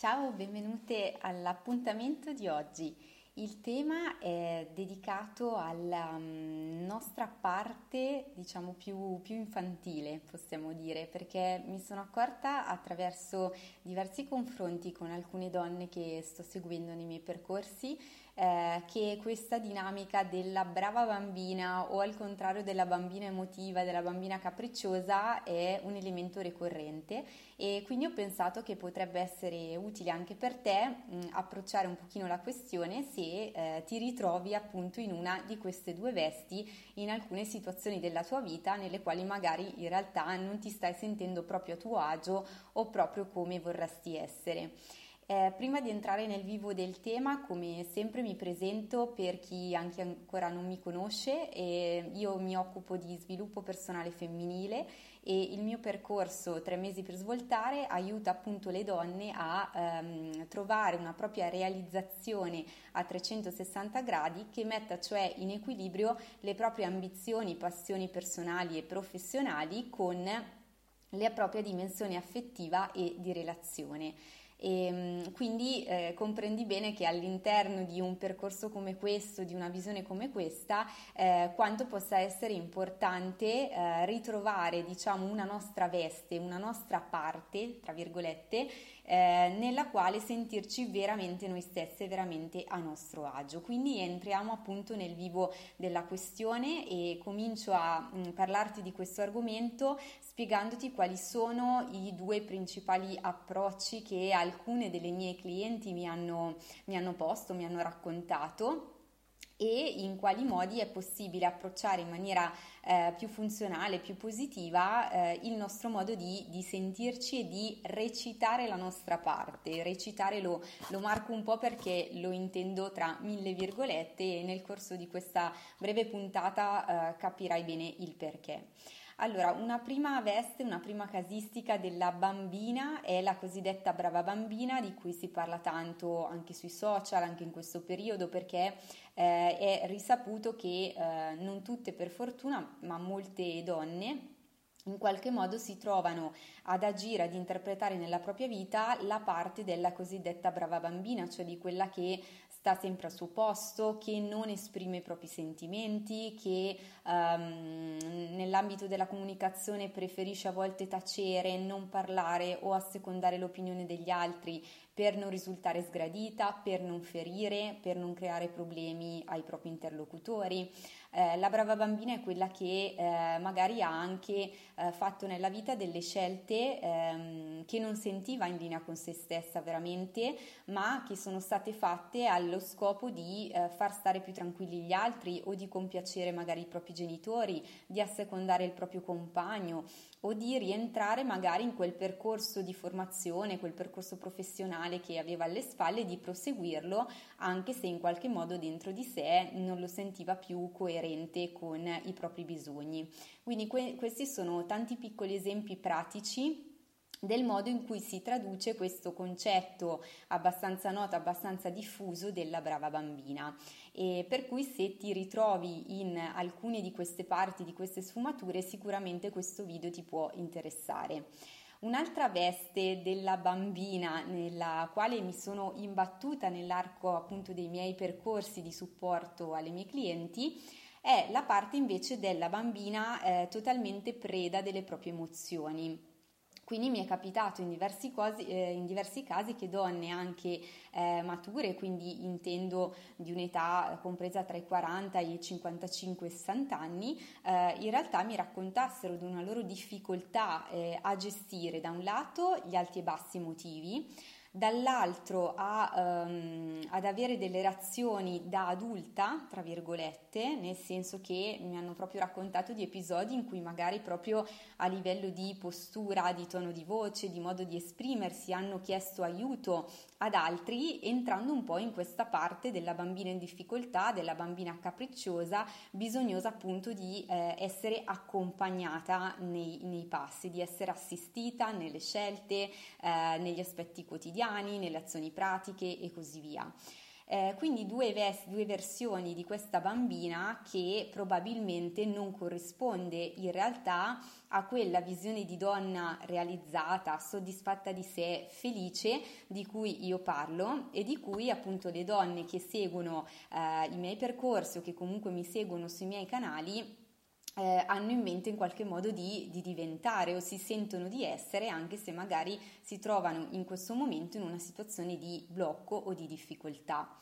Ciao, benvenute all'appuntamento di oggi. Il tema è dedicato alla um, nostra parte, diciamo, più, più, infantile, possiamo dire, perché mi sono accorta attraverso diversi confronti con alcune donne che sto seguendo nei miei percorsi eh, che questa dinamica della brava bambina o al contrario della bambina emotiva, della bambina capricciosa è un elemento ricorrente e quindi ho pensato che potrebbe essere utile anche per te mh, approcciare un pochino la questione se eh, ti ritrovi appunto in una di queste due vesti in alcune situazioni della tua vita nelle quali magari in realtà non ti stai sentendo proprio a tuo agio o proprio come vorresti essere. Eh, prima di entrare nel vivo del tema, come sempre mi presento per chi anche ancora non mi conosce, eh, io mi occupo di sviluppo personale femminile e il mio percorso Tre mesi per svoltare aiuta appunto le donne a ehm, trovare una propria realizzazione a 360 gradi che metta cioè in equilibrio le proprie ambizioni, passioni personali e professionali con la propria dimensione affettiva e di relazione. E, ehm, quindi eh, comprendi bene che all'interno di un percorso come questo, di una visione come questa, eh, quanto possa essere importante eh, ritrovare diciamo una nostra veste, una nostra parte, tra virgolette, eh, nella quale sentirci veramente noi stesse, veramente a nostro agio. Quindi entriamo appunto nel vivo della questione e comincio a mh, mm, parlarti di questo argomento spiegandoti quali sono i due principali approcci che alcune delle mie clienti mi hanno, mi hanno posto, mi hanno raccontato e in quali modi è possibile approcciare in maniera eh, più funzionale, più positiva eh, il nostro modo di, di, sentirci e di recitare la nostra parte. Recitare lo, lo, marco un po' perché lo intendo tra mille virgolette e nel corso di questa breve puntata eh, capirai bene il perché. Allora, una prima veste, una prima casistica della bambina è la cosiddetta brava bambina di cui si parla tanto anche sui social, anche in questo periodo, perché eh, è risaputo che eh, non tutte per fortuna, ma molte donne in qualche modo si trovano ad agire, ad interpretare nella propria vita la parte della cosiddetta brava bambina, cioè di quella che sta sempre al suo posto, che non esprime i propri sentimenti, che um, nell'ambito della comunicazione preferisce a volte tacere, non parlare o assecondare l'opinione degli altri per non risultare sgradita, per non ferire, per non creare problemi ai propri interlocutori. Eh, la brava bambina è quella che eh, magari ha anche eh, fatto nella vita delle scelte ehm, che non sentiva in linea con se stessa veramente, ma che sono state fatte allo scopo di eh, far stare più tranquilli gli altri o di compiacere magari i propri genitori, di assecondare il proprio compagno o di rientrare magari in quel percorso di formazione, quel percorso professionale che aveva alle spalle, di proseguirlo anche se in qualche modo dentro di sé non lo sentiva più coerente con i propri bisogni. Quindi que- questi sono tanti piccoli esempi pratici del modo in cui si traduce questo concetto abbastanza noto, abbastanza diffuso della brava bambina. E per cui se ti ritrovi in alcune di queste parti, di queste sfumature, sicuramente questo video ti può interessare. Un'altra veste della bambina nella quale mi sono imbattuta nell'arco appunto dei miei percorsi di supporto alle mie clienti è la parte invece della bambina eh, totalmente preda delle proprie emozioni. Quindi mi è capitato in diversi, cosi, eh, in diversi casi che donne anche eh, mature, quindi intendo di un'età compresa tra i 40 e i 55-60 anni, eh, in realtà mi raccontassero di una loro difficoltà eh, a gestire da un lato gli alti e bassi emotivi, dall'altro a, um, ad avere delle reazioni da adulta, tra virgolette, nel senso che mi hanno proprio raccontato di episodi in cui magari proprio a livello di postura, di tono di voce, di modo di esprimersi hanno chiesto aiuto ad altri, entrando un po' in questa parte della bambina in difficoltà, della bambina capricciosa, bisognosa appunto di eh, essere accompagnata nei, nei, passi, di essere assistita nelle scelte, eh, negli aspetti quotidiani, nelle azioni pratiche e così via. Eh, quindi due, ves- due versioni di questa bambina che probabilmente non corrisponde in realtà a quella visione di donna realizzata, soddisfatta di sé, felice di cui io parlo e di cui appunto le donne che seguono eh, i miei percorsi o che comunque mi seguono sui miei canali eh, hanno in mente in qualche modo di, di, diventare o si sentono di essere anche se magari si trovano in questo momento in una situazione di blocco o di difficoltà.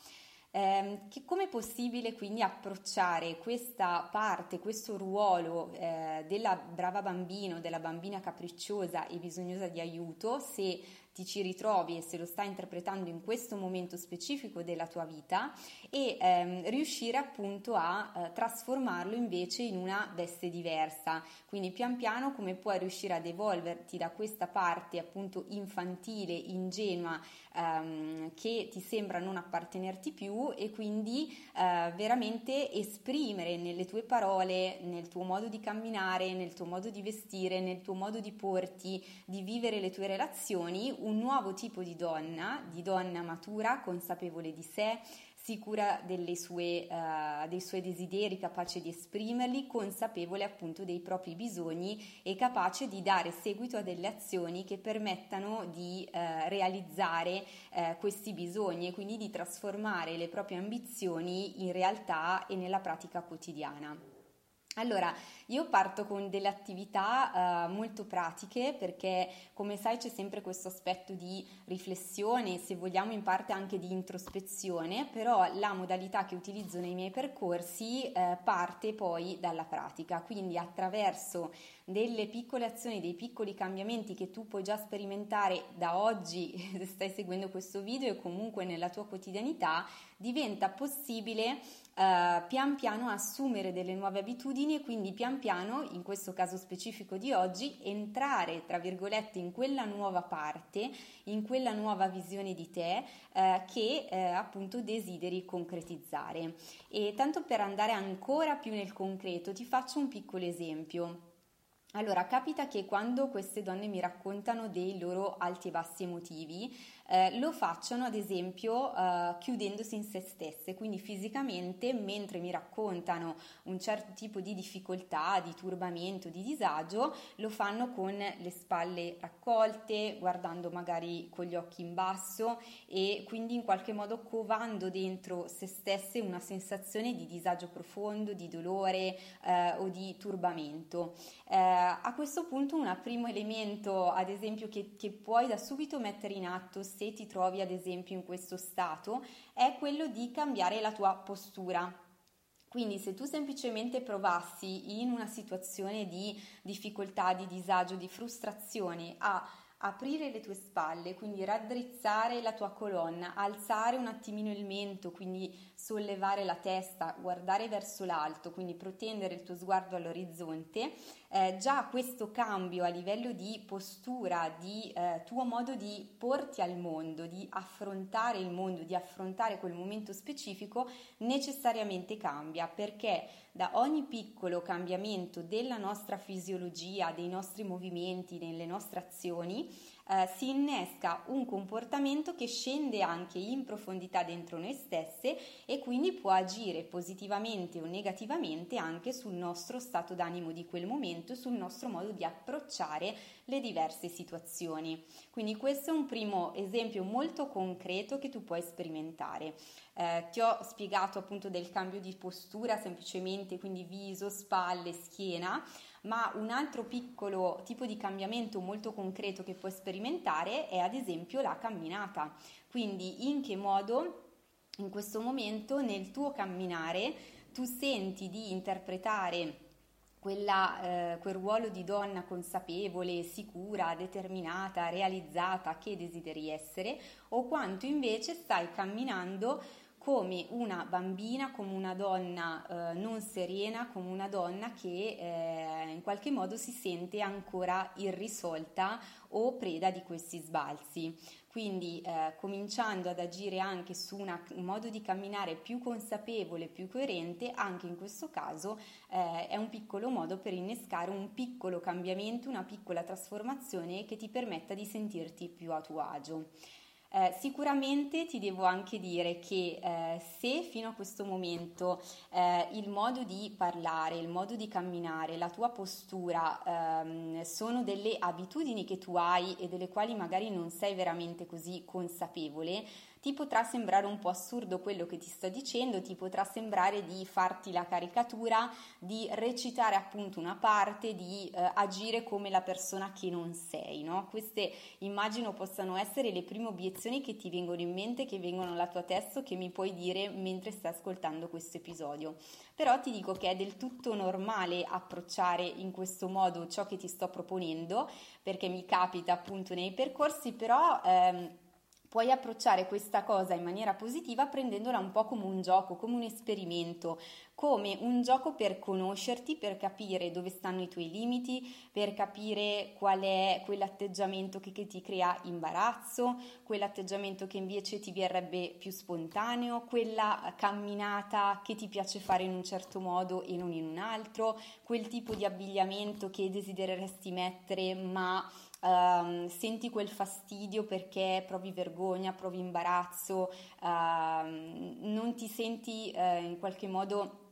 Eh, Come è possibile quindi approcciare questa parte, questo ruolo eh, della brava bambina della bambina capricciosa e bisognosa di aiuto se ti ci ritrovi e se lo stai interpretando in questo momento specifico della tua vita e ehm, riuscire appunto a eh, trasformarlo invece in una veste diversa. Quindi pian piano come puoi riuscire ad evolverti da questa parte appunto infantile, ingenua ehm, che ti sembra non appartenerti più e quindi eh, veramente esprimere nelle tue parole, nel tuo modo di camminare, nel tuo modo di vestire, nel tuo modo di porti, di vivere le tue relazioni un nuovo tipo di donna, di donna matura, consapevole di sé, sicura sue, uh, dei suoi desideri, capace di esprimerli, consapevole appunto dei propri bisogni e capace di dare seguito a delle azioni che permettano di uh, realizzare uh, questi bisogni e quindi di trasformare le proprie ambizioni in realtà e nella pratica quotidiana. Allora, io parto con delle attività uh, molto pratiche perché, come sai, c'è sempre questo aspetto di riflessione, se vogliamo in parte anche di introspezione, però la modalità che utilizzo nei miei percorsi uh, parte poi dalla pratica, quindi attraverso delle piccole azioni, dei piccoli cambiamenti che tu puoi già sperimentare da oggi, se stai seguendo questo video e comunque nella tua quotidianità, diventa possibile uh, pian piano assumere delle nuove abitudini e quindi pian piano, in questo caso specifico di oggi, entrare, tra virgolette, in quella nuova parte, in quella nuova visione di te uh, che uh, appunto desideri concretizzare. E tanto per andare ancora più nel concreto, ti faccio un piccolo esempio. Allora, capita che quando queste donne mi raccontano dei loro alti e bassi emotivi, eh, lo facciano ad esempio eh, chiudendosi in se stesse, quindi fisicamente mentre mi raccontano un certo tipo di difficoltà, di turbamento, di disagio, lo fanno con le spalle raccolte, guardando magari con gli occhi in basso e quindi in qualche modo covando dentro se stesse una sensazione di disagio profondo, di dolore eh, o di turbamento. Eh, a questo punto un primo elemento, ad esempio, che, che puoi da subito mettere in atto se ti trovi ad esempio in questo stato è quello di cambiare la tua postura. Quindi se tu semplicemente provassi in una situazione di difficoltà, di disagio, di frustrazione a aprire le tue spalle, quindi raddrizzare la tua colonna, alzare un attimino il mento, quindi sollevare la testa, guardare verso l'alto, quindi protendere il tuo sguardo all'orizzonte, eh, già questo cambio a livello di postura, di eh, tuo modo di porti al mondo, di affrontare il mondo, di affrontare quel momento specifico, necessariamente cambia perché da ogni piccolo cambiamento della nostra fisiologia, dei nostri movimenti, nelle nostre azioni, eh, si innesca un comportamento che scende anche in profondità dentro noi stesse e quindi può agire positivamente o negativamente anche sul nostro stato d'animo di quel momento, sul nostro modo di approcciare le diverse situazioni. Quindi questo è un primo esempio molto concreto che tu puoi sperimentare. Eh, ti ho spiegato appunto del cambio di postura semplicemente, quindi viso, spalle, schiena ma un altro piccolo tipo di cambiamento molto concreto che puoi sperimentare è ad esempio la camminata. Quindi in che modo in questo momento nel tuo camminare tu senti di interpretare quella, eh, quel ruolo di donna consapevole, sicura, determinata, realizzata che desideri essere o quanto invece stai camminando come una bambina, come una donna eh, non serena, come una donna che eh, in qualche modo si sente ancora irrisolta o preda di questi sbalzi. Quindi eh, cominciando ad agire anche su una, un modo di camminare più consapevole, più coerente, anche in questo caso eh, è un piccolo modo per innescare un piccolo cambiamento, una piccola trasformazione che ti permetta di sentirti più a tuo agio. Eh, sicuramente ti devo anche dire che eh, se fino a questo momento eh, il modo di parlare, il modo di camminare, la tua postura ehm, sono delle abitudini che tu hai e delle quali magari non sei veramente così consapevole, ti potrà sembrare un po' assurdo quello che ti sto dicendo, ti potrà sembrare di farti la caricatura, di recitare appunto una parte, di eh, agire come la persona che non sei, no? Queste immagino possano essere le prime obiezioni che ti vengono in mente, che vengono alla tua testa, che mi puoi dire mentre stai ascoltando questo episodio. Però ti dico che è del tutto normale approcciare in questo modo ciò che ti sto proponendo, perché mi capita appunto nei percorsi, però ehm, Puoi approcciare questa cosa in maniera positiva prendendola un po' come un gioco, come un esperimento, come un gioco per conoscerti, per capire dove stanno i tuoi limiti, per capire qual è quell'atteggiamento che, che ti crea imbarazzo, quell'atteggiamento che invece ti verrebbe più spontaneo, quella camminata che ti piace fare in un certo modo e non in un altro, quel tipo di abbigliamento che desidereresti mettere ma Uh, senti quel fastidio perché provi vergogna, provi imbarazzo, uh, non ti senti uh, in qualche modo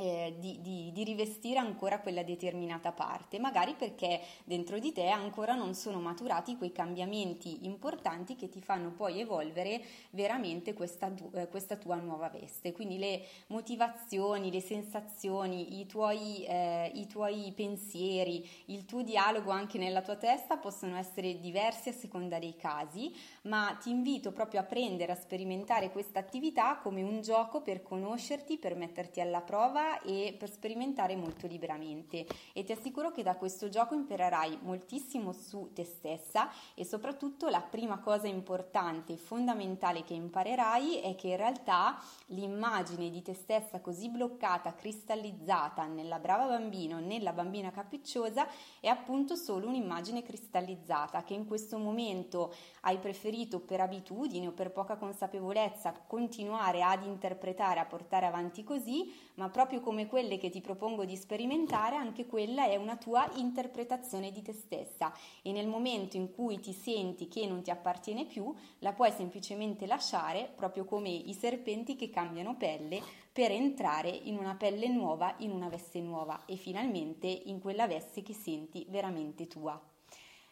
eh, di, di, di, rivestire ancora quella determinata parte, magari perché dentro di te ancora non sono maturati quei cambiamenti importanti che ti fanno poi evolvere veramente questa, eh, questa tua nuova veste. Quindi le motivazioni, le sensazioni, i tuoi, eh, i tuoi pensieri, il tuo dialogo anche nella tua testa possono essere diversi a seconda dei casi, ma ti invito proprio a prendere, a sperimentare questa attività come un gioco per conoscerti, per metterti alla prova e per sperimentare molto liberamente. E ti assicuro che da questo gioco imparerai moltissimo su te stessa e soprattutto la prima cosa importante e fondamentale che imparerai è che in realtà l'immagine di te stessa così bloccata, cristallizzata nella brava bambino, nella bambina capricciosa è appunto solo un'immagine cristallizzata che in questo momento hai preferito per abitudine o per poca consapevolezza continuare ad interpretare, a portare avanti così, ma proprio proprio come quelle che ti propongo di sperimentare, anche quella è una tua interpretazione di te stessa e nel momento in cui ti senti che non ti appartiene più, la puoi semplicemente lasciare, proprio come i serpenti che cambiano pelle per entrare in una pelle nuova, in una veste nuova e finalmente in quella veste che senti veramente tua.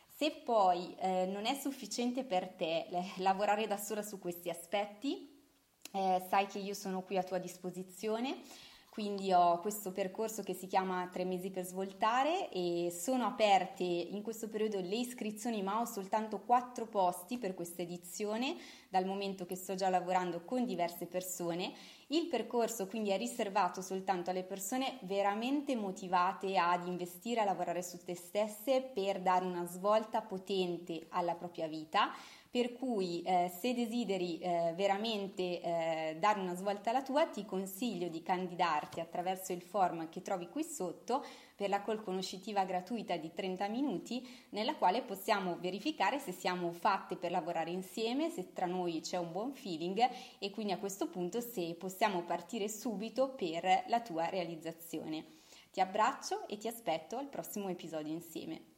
Se poi eh, non è sufficiente per te eh, lavorare da sola su questi aspetti, eh, sai che io sono qui a tua disposizione quindi ho questo percorso che si chiama Tre mesi per svoltare e sono aperte in questo periodo le iscrizioni, ma ho soltanto quattro posti per questa edizione, dal momento che sto già lavorando con diverse persone. Il percorso quindi è riservato soltanto alle persone veramente motivate ad investire, a lavorare su te stesse per dare una svolta potente alla propria vita per cui eh, se desideri eh, veramente eh, dare una svolta alla tua ti consiglio di candidarti attraverso il form che trovi qui sotto per la call conoscitiva gratuita di 30 minuti nella quale possiamo verificare se siamo fatte per lavorare insieme, se tra noi c'è un buon feeling e quindi a questo punto se possiamo partire subito per la tua realizzazione. Ti abbraccio e ti aspetto al prossimo episodio insieme.